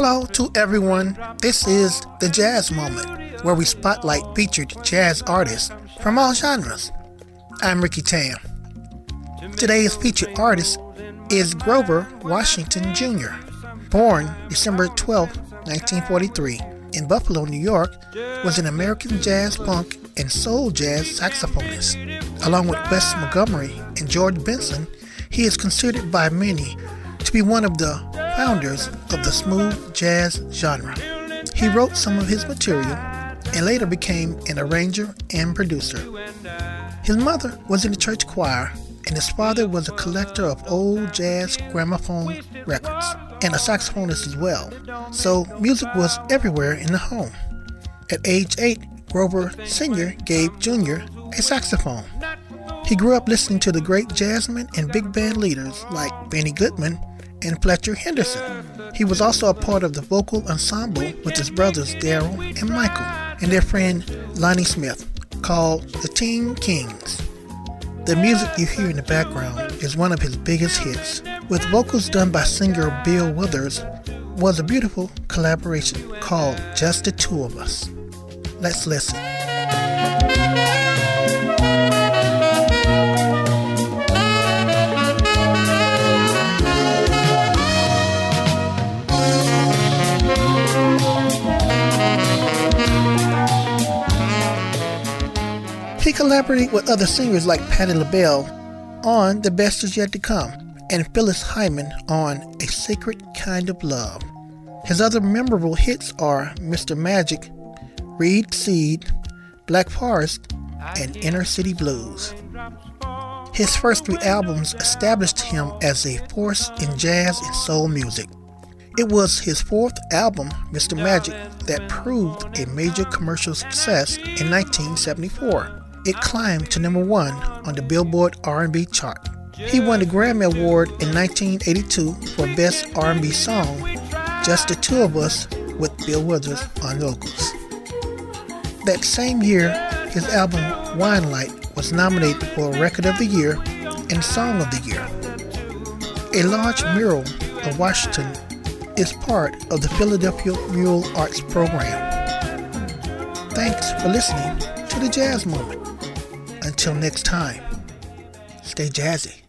Hello to everyone. This is the Jazz Moment, where we spotlight featured jazz artists from all genres. I'm Ricky Tam. Today's featured artist is Grover Washington Jr., born December 12, 1943, in Buffalo, New York, was an American jazz, funk, and soul jazz saxophonist. Along with Wes Montgomery and George Benson, he is considered by many to be one of the founders of the smooth jazz genre. He wrote some of his material and later became an arranger and producer. His mother was in the church choir, and his father was a collector of old jazz gramophone records and a saxophonist as well. So music was everywhere in the home. At age 8, Grover Sr. gave Jr. a saxophone. He grew up listening to the great jazzmen and big band leaders like Benny Goodman and Fletcher Henderson. He was also a part of the vocal ensemble with his brothers Daryl and Michael and their friend Lonnie Smith called the Teen Kings. The music you hear in the background is one of his biggest hits, with vocals done by singer Bill Withers, was a beautiful collaboration called Just the Two of Us. Let's listen. Collaborated with other singers like Patti LaBelle on The Best Is Yet to Come and Phyllis Hyman on A Sacred Kind of Love. His other memorable hits are Mr. Magic, Reed Seed, Black Frost, and Inner City Blues. His first three albums established him as a force in jazz and soul music. It was his fourth album, Mr. Magic, that proved a major commercial success in 1974 it climbed to number one on the Billboard R&B chart. He won the Grammy Award in 1982 for Best R&B Song, Just the Two of Us with Bill Withers on vocals. That same year, his album Winelight was nominated for Record of the Year and Song of the Year. A large mural of Washington is part of the Philadelphia Mural Arts Program. Thanks for listening to the Jazz Moment. Until next time, stay jazzy.